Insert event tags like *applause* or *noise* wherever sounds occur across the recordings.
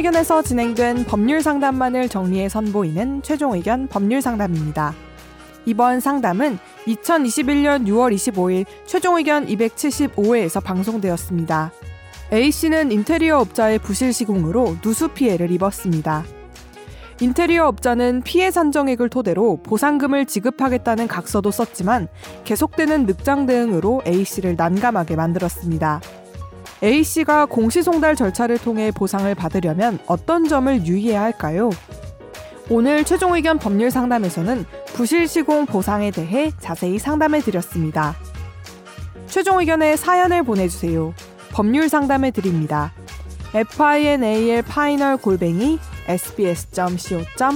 의견에서 진행된 법률 상담만을 정리해 선보이는 최종 의견 법률 상담입니다. 이번 상담은 2021년 6월 25일 최종 의견 275회에서 방송되었습니다. A씨는 인테리어 업자의 부실 시공으로 누수 피해를 입었습니다. 인테리어 업자는 피해 산정액을 토대로 보상금을 지급하겠다는 각서도 썼지만 계속되는 늑장 대응으로 A씨를 난감하게 만들었습니다. A씨가 공시송달 절차를 통해 보상을 받으려면 어떤 점을 유의해야 할까요? 오늘 최종 의견 법률 상담에서는 부실 시공 보상에 대해 자세히 상담해 드렸습니다. 최종 의견에 사연을 보내주세요. 법률 상담해 드립니다. final 골뱅이 sbs.co.kr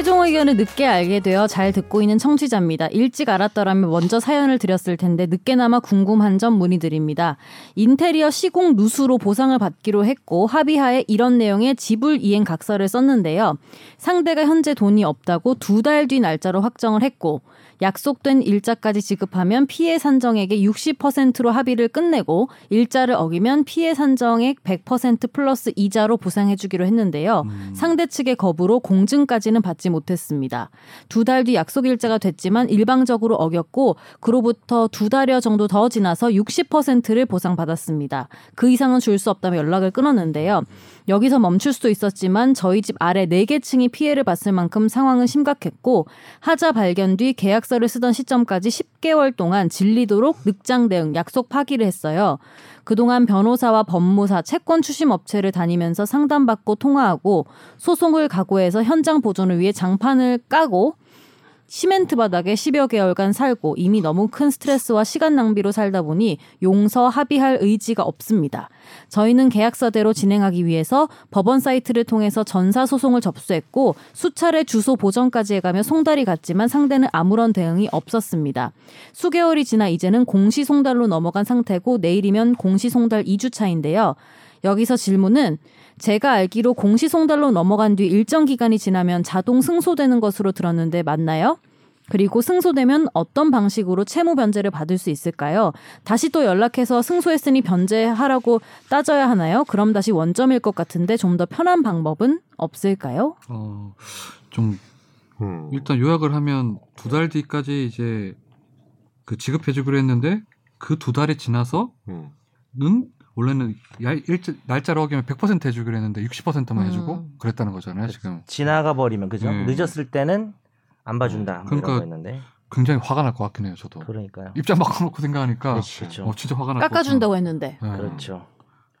최종 의견을 늦게 알게 되어 잘 듣고 있는 청취자입니다. 일찍 알았더라면 먼저 사연을 드렸을 텐데 늦게나마 궁금한 점 문의드립니다. 인테리어 시공 누수로 보상을 받기로 했고 합의하에 이런 내용의 지불 이행 각서를 썼는데요. 상대가 현재 돈이 없다고 두 달 뒤 날짜로 확정을 했고 약속된 일자까지 지급하면 피해 산정액의 60%로 합의를 끝내고 일자를 어기면 피해 산정액 100% 플러스 이자로 보상해 주기로 했는데요. 음. 상대 측의 거부로 공증까지는 받지 못했습니다. 두 달 뒤 약속 일자가 됐지만 일방적으로 어겼고 그로부터 두 달여 정도 더 지나서 60%를 보상받았습니다. 그 이상은 줄 수 없다며 연락을 끊었는데요. 여기서 멈출 수도 있었지만 저희 집 아래 4개 층이 피해를 봤을 만큼 상황은 심각했고 하자 발견 뒤 계약서를 쓰던 시점까지 10개월 동안 질리도록 늑장 대응 약속 파기를 했어요. 그동안 변호사와 법무사, 채권 추심 업체를 다니면서 상담받고 통화하고 소송을 각오해서 현장 보존을 위해 장판을 까고 시멘트 바닥에 10여 개월간 살고 이미 너무 큰 스트레스와 시간 낭비로 살다 보니 용서 합의할 의지가 없습니다. 저희는 계약서대로 진행하기 위해서 법원 사이트를 통해서 전사 소송을 접수했고 수차례 주소 보전까지 해가며 송달이 갔지만 상대는 아무런 대응이 없었습니다. 수개월이 지나 이제는 공시 송달로 넘어간 상태고 내일이면 공시 송달 2주 차인데요. 여기서 질문은 제가 알기로 공시송달로 넘어간 뒤 일정 기간이 지나면 자동 승소되는 것으로 들었는데 맞나요? 그리고 승소되면 어떤 방식으로 채무 변제를 받을 수 있을까요? 다시 또 연락해서 승소했으니 변제하라고 따져야 하나요? 그럼 다시 원점일 것 같은데 좀 더 편한 방법은 없을까요? 어, 좀 음. 일단 요약을 하면 두 달 뒤까지 이제 그 지급해주기로 했는데 그 두 달이 지나서는 음. 원래는 일자, 날짜를 어기면 100% 해주기로 했는데 60%만 해주고 음. 그랬다는 거잖아요 그렇죠. 지금. 지나가 버리면 그죠? 네. 늦었을 때는 안 봐준다. 뭐 그러니까 굉장히 화가 날 것 같긴 해요 저도. 그러니까요. 입장 바꿔놓고 생각하니까. 그렇죠. 어, 진짜 화가 날 깎아준다고 했는데. 네. 그렇죠.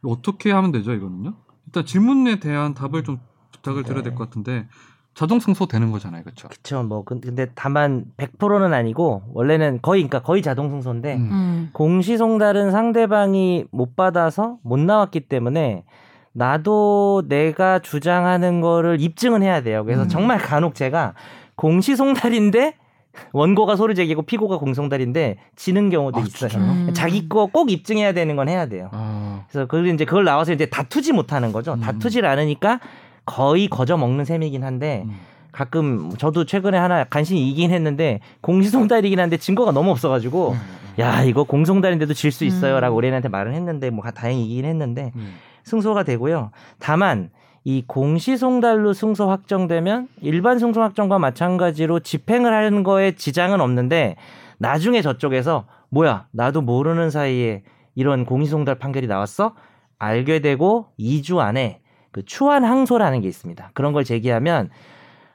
어떻게 하면 되죠 이거는요? 일단 질문에 대한 답을 좀 부탁을 드려야 될 것 같은데 자동 승소 되는 거잖아요, 그렇죠? 그렇죠. 뭐 근데 다만 100%는 아니고 원래는 거의 그러니까 거의 자동 승소인데 음. 음. 공시 송달은 상대방이 못 받아서 못 나왔기 때문에 나도 내가 주장하는 거를 입증은 해야 돼요. 그래서 음. 정말 간혹 제가 공시 송달인데 원고가 소리 제기고 피고가 공송달인데 지는 경우도 아, 있어요. 음. 자기 거 꼭 입증해야 되는 건 해야 돼요. 아. 그래서 그걸 이제 그걸 나와서 이제 다투지 못하는 거죠. 음. 다투질 않으니까 거의 거저 먹는 셈이긴 한데 음. 가끔 저도 최근에 하나 간신히 이긴 했는데 공시송달이긴 한데 증거가 너무 없어가지고 음, 음. 야 이거 공송달인데도 질 수 있어요라고 우리한테 말을 했는데 뭐 다행히 이긴 했는데 승소가 되고요. 다만 이 공시송달로 승소 확정되면 일반 승소 확정과 마찬가지로 집행을 하는 거에 지장은 없는데 나중에 저쪽에서 뭐야 나도 모르는 사이에 이런 공시송달 판결이 나왔어 알게 되고 2주 안에 그 추한 항소라는 게 있습니다. 그런 걸 제기하면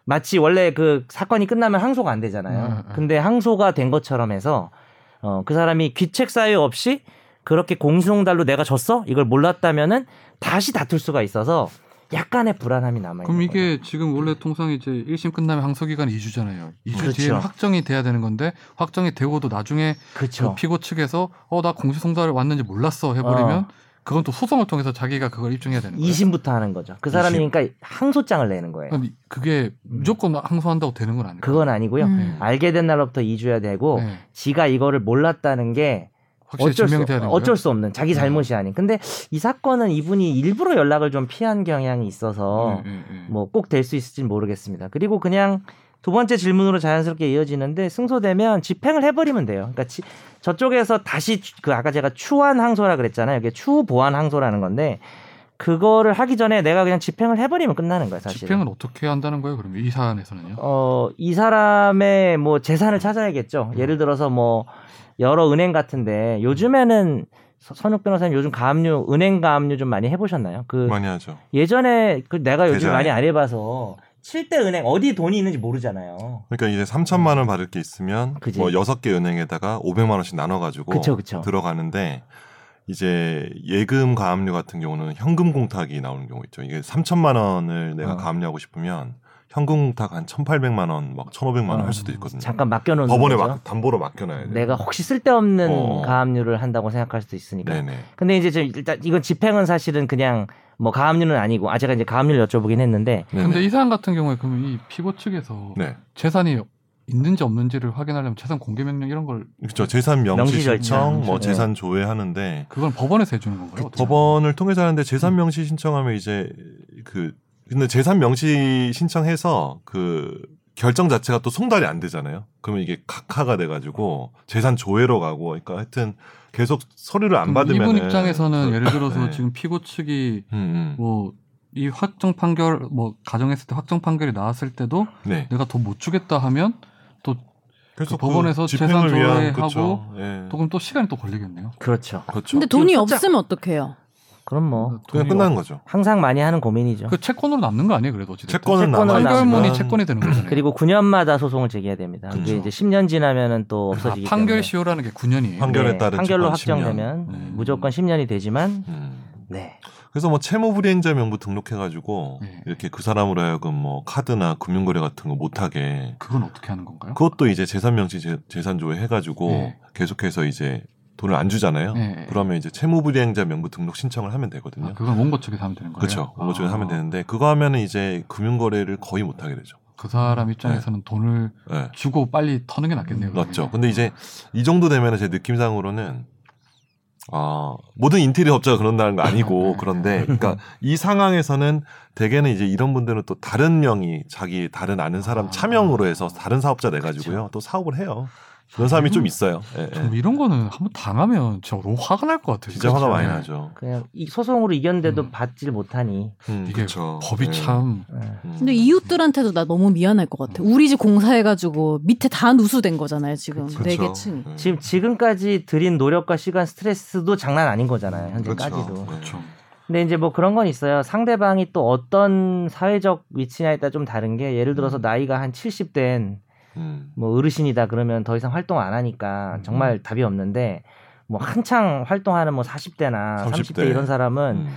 마치 원래 그 사건이 끝나면 항소가 안 되잖아요. 음, 음. 근데 항소가 된 것처럼 해서 어, 그 사람이 귀책 사유 없이 그렇게 공시송달로 내가 졌어? 이걸 몰랐다면은 다시 다툴 수가 있어서 약간의 불안함이 남아 있는 그럼 이게 거죠. 지금 원래 통상 이제 1심 끝나면 항소 기간이 2주잖아요. 2주 그렇죠. 뒤에 확정이 돼야 되는 건데 확정이 되고도 나중에 그렇죠. 그 피고 측에서 어 나 공시송달 왔는지 몰랐어 해 버리면 어. 그건 또 소송을 통해서 자기가 그걸 입증해야 되는 거예요. 2심부터 하는 거죠. 그 사람이 2심. 그러니까 항소장을 내는 거예요. 그게 음. 무조건 항소한다고 되는 건 아니고. 그건 아니고요. 음. 알게 된 날로부터 2주야 되고 네. 지가 이거를 몰랐다는 게 어쩔 수, 어쩔 수 없는 자기 네. 잘못이 네. 아닌. 근데 이 사건은 이분이 일부러 연락을 좀 피한 경향이 있어서 네, 네, 네. 뭐꼭 될 수 있을지는 모르겠습니다. 그리고 그냥 두 번째 질문으로 자연스럽게 이어지는데 승소되면 집행을 해버리면 돼요. 그러니까 지, 저쪽에서 다시 그 아까 제가 추한 항소라 그랬잖아요. 이게 추 보완 항소라는 건데 그거를 하기 전에 내가 그냥 집행을 해버리면 끝나는 거예요, 사실. 집행은 어떻게 한다는 거예요? 그러면 이 사안에서는요? 어, 이 사람의 뭐 재산을 찾아야겠죠. 음. 예를 들어서 뭐 여러 은행 같은데 요즘에는 선욱 변호사님 요즘 가압류 은행 가압류 좀 많이 해보셨나요? 그 많이 하죠. 예전에 그 내가 요즘 계좌에. 많이 안 해봐서 칠대 은행 어디 돈이 있는지 모르잖아요. 그러니까 이제 3천만 원 받을 게 있으면 그지. 뭐 여섯 개 은행에다가 500만 원씩 나눠 가지고. 들어가는데 이제 예금 가압류 같은 경우는 현금 공탁이 나오는 경우 있죠. 이게 3천만 원을 내가 어. 가압류하고 싶으면 현금 공탁 한 1,800만 원, 막 1,500만 원 어. 할 수도 있거든요. 잠깐 맡겨놓는 법원에 거죠. 막 담보로 맡겨놔야 돼요. 내가 혹시 쓸데없는 어. 가압류를 한다고 생각할 수도 있으니까. 네네. 근데 이제 저 일단 이건 집행은 사실은 그냥 뭐 가압류는 아니고 아 제가 이제 가압류를 여쭤보긴 했는데 네네. 근데 이 사안 같은 경우에 그러면 이 피고 측에서 네. 재산이 있는지 없는지를 확인하려면 재산 공개 명령 이런 걸 그렇죠. 재산 명시. 신청, 뭐 네. 재산 조회하는데 그건 법원에서 해주는 건가요? 그 어떻게? 법원을 통해서 하는데 재산 명시 신청하면 이제 그 근데 재산 명시 신청해서 그 결정 자체가 또 송달이 안 되잖아요. 그러면 이게 각하가 돼가지고 재산 조회로 가고, 그러니까 하여튼 계속 서류를 안 받으면 이분 입장에서는 예를 들어서 네. 지금 피고 측이 음, 음. 뭐이 확정 판결 뭐 가정했을 때 확정 판결이 나왔을 때도 네. 내가 돈못 주겠다 하면 또 그래서 그 법원에서 집행을 재산 위한, 조회하고 그쵸. 예. 또 그럼 또 시간이 또 걸리겠네요. 그렇죠. 그렇죠. 근데 돈이 없으면 어떡해요? 그럼 뭐 그냥 돈이 끝나는 없- 거죠. 항상 많이 하는 고민이죠. 그 채권으로 남는 거 아니에요? 그래도 어찌됐든. 채권은 채권은 남아 판결문이 있지만 채권이 되는 거잖아요. 그리고 9년마다 소송을 제기해야 됩니다. 그게 그렇죠. 이제 10년 지나면은 또 아, 없어지기 판결 때문에. 시효라는 게 9년이에요. 판결에 네, 따른 판결로 10년. 확정되면 음. 무조건 10년이 되지만 음. 네. 그래서 뭐 채무 불이행자 명부 등록해가지고 네. 이렇게 그 사람으로 하여금 뭐 카드나 금융거래 같은 거 못하게 그건 어떻게 하는 건가요? 그것도 이제 재산명시 재- 재산조회 해가지고 네. 계속해서 이제 돈을 안 주잖아요. 네. 그러면 이제 채무불이행자 명부 등록 신청을 하면 되거든요. 아, 그건 원고 측에서 하면 되는 거예요. 그렇죠. 원고 쪽에서 아, 하면 되는데 그거 하면은 이제 금융거래를 거의 못 하게 되죠. 그 사람 입장에서는 돈을 네. 주고 빨리 터는 게 낫겠네요. 맞죠. 근데 이제 이 정도 되면은 제 느낌상으로는 아 모든 인테리어 업자가 그런다는 거 아니고 그런데 그러니까 이 상황에서는 대개는 이제 이런 분들은 또 다른 명의 자기 다른 아는 사람 아. 차명으로 해서 다른 사업자 내 가지고요 또 사업을 해요. 그런 사람이 좀 있어요. 예, 예. 좀 이런 거는 한번 당하면 진짜 너무 화가 날 것 같아요. 진짜 화가 그렇죠. 많이 네. 나죠. 그냥 이 소송으로 이겼는데도 음. 받질 못하니 음, 이게 그쵸. 법이 예. 참 네. 음. 근데 이웃들한테도 나 너무 미안할 것 같아. 우리 집 공사해가지고 밑에 다 누수된 거잖아요 지금 그쵸. 네개 층. 예. 지금 지금까지 들인 노력과 시간 스트레스도 장난 아닌 거잖아요. 현재까지도. 그렇죠. 네. 그렇죠. 근데 이제 뭐 그런 건 있어요. 상대방이 또 어떤 사회적 위치냐에 따라 좀 다른 게 예를 들어서 음. 나이가 한 70된 음. 뭐 어르신이다 그러면 더 이상 활동 안 하니까 정말 답이 없는데 뭐 한창 활동하는 뭐 40대나 30대, 30대. 이런 사람은 음.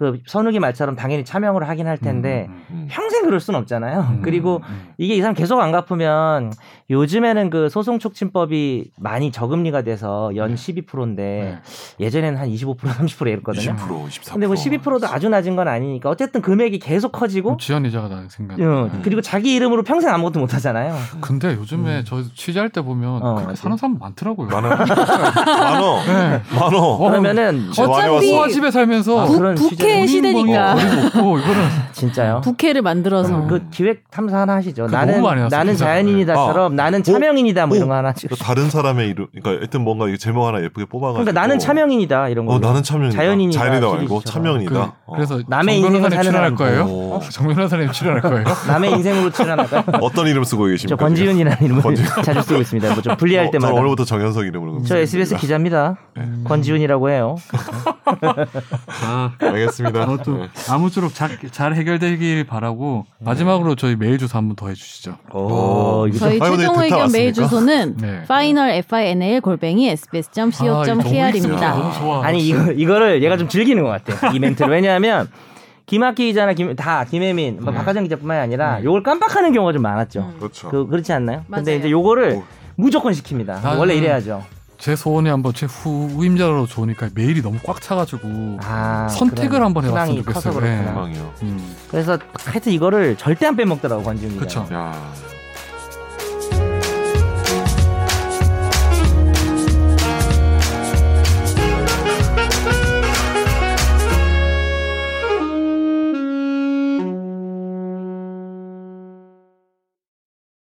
그 선욱이 말처럼 당연히 차명으로 하긴 할 텐데 음, 음. 평생 그럴 순 없잖아요. 음, *laughs* 그리고 음. 이게 이 사람 계속 안 갚으면 요즘에는 그 소송 촉진법이 많이 저금리가 돼서 연 12%인데 네. 예전에는 한 25% 30% 이랬거든요. 20% 14%. 근데 뭐 12%도 아주 낮은 건 아니니까 어쨌든 금액이 계속 커지고 지연 이자가 나는 생각. 어, 네. 그리고 자기 이름으로 평생 아무것도 못 하잖아요. 근데 요즘에 저 취재할 때 보면 어, 그렇게 맞지. 사는 사람 많더라고요. *laughs* 많아. 많어. 네. 많어. 어, 그러면은 어차피 집에 살면서 아, 부, 그런 부캐 취재를- 시대니까 없고 *laughs* 이거는 진짜요? 부캐를 만들어서 음. 그 기획 탐사 하나 하시죠. 나는 나는. 자연인이다처럼 나는 차명인이다 뭐 이런 거 하나. 또 다른 사람의 이름, 그러니까 하여튼 뭔가 이 제목 하나 예쁘게 뽑아가지고. 그러니까 나는 차명인이다 이런 거. 어, 나는 차명이다. 자연인이다, 자연이다 말고. 차명이다. 그, 어. 그래서 남의 정 인생을 사는 출연할. 거예요? 어. *laughs* 정 변호사님 출연할 거예요? *laughs* 남의 인생으로 출연할까요? 어떤 이름 쓰고 저 계십니까? 권지윤이라는 이름을 권지윤. 자주 쓰고 있습니다. 뭐 좀 불리할 어, 때마다. 저는 오늘부터 정현석 이름으로. 저 SBS 기자입니다. 권지윤이라고 해요. 아, 알겠습니다. 아무튼 네. 아무쪼록 잘, 잘 해결되길 바라고 마지막으로 저희 메일 주소 한 번 더 해주시죠. 오, 이거 저희 네, 최종 의견 메일? 주소는 네. final final 골뱅이 아, sbs.co.kr입니다. 좋아. 아니 이거 이거를 얘가 좀 즐기는 것 같아. 이 멘트를 왜냐하면 김학기 기자나 김, 다 김혜민, 뭐 네. 박하정 기자뿐만이 아니라 네. 요걸 깜빡하는 경우가 좀 많았죠. 음. 그렇죠. 그 그렇지 않나요? 근데 맞아요. 이제 요거를 오. 무조건 시킵니다. 나는- 원래 이래야죠. 제 소원이 한번 제 후임자로 좋으니까 메일이 너무 꽉 차가지고 아, 선택을 한번 해봤으면 좋겠어요. 네. 희망이요. 음, 그래서 하여튼 이거를 절대 안 빼먹더라고 관중 기자. 그쵸. 야,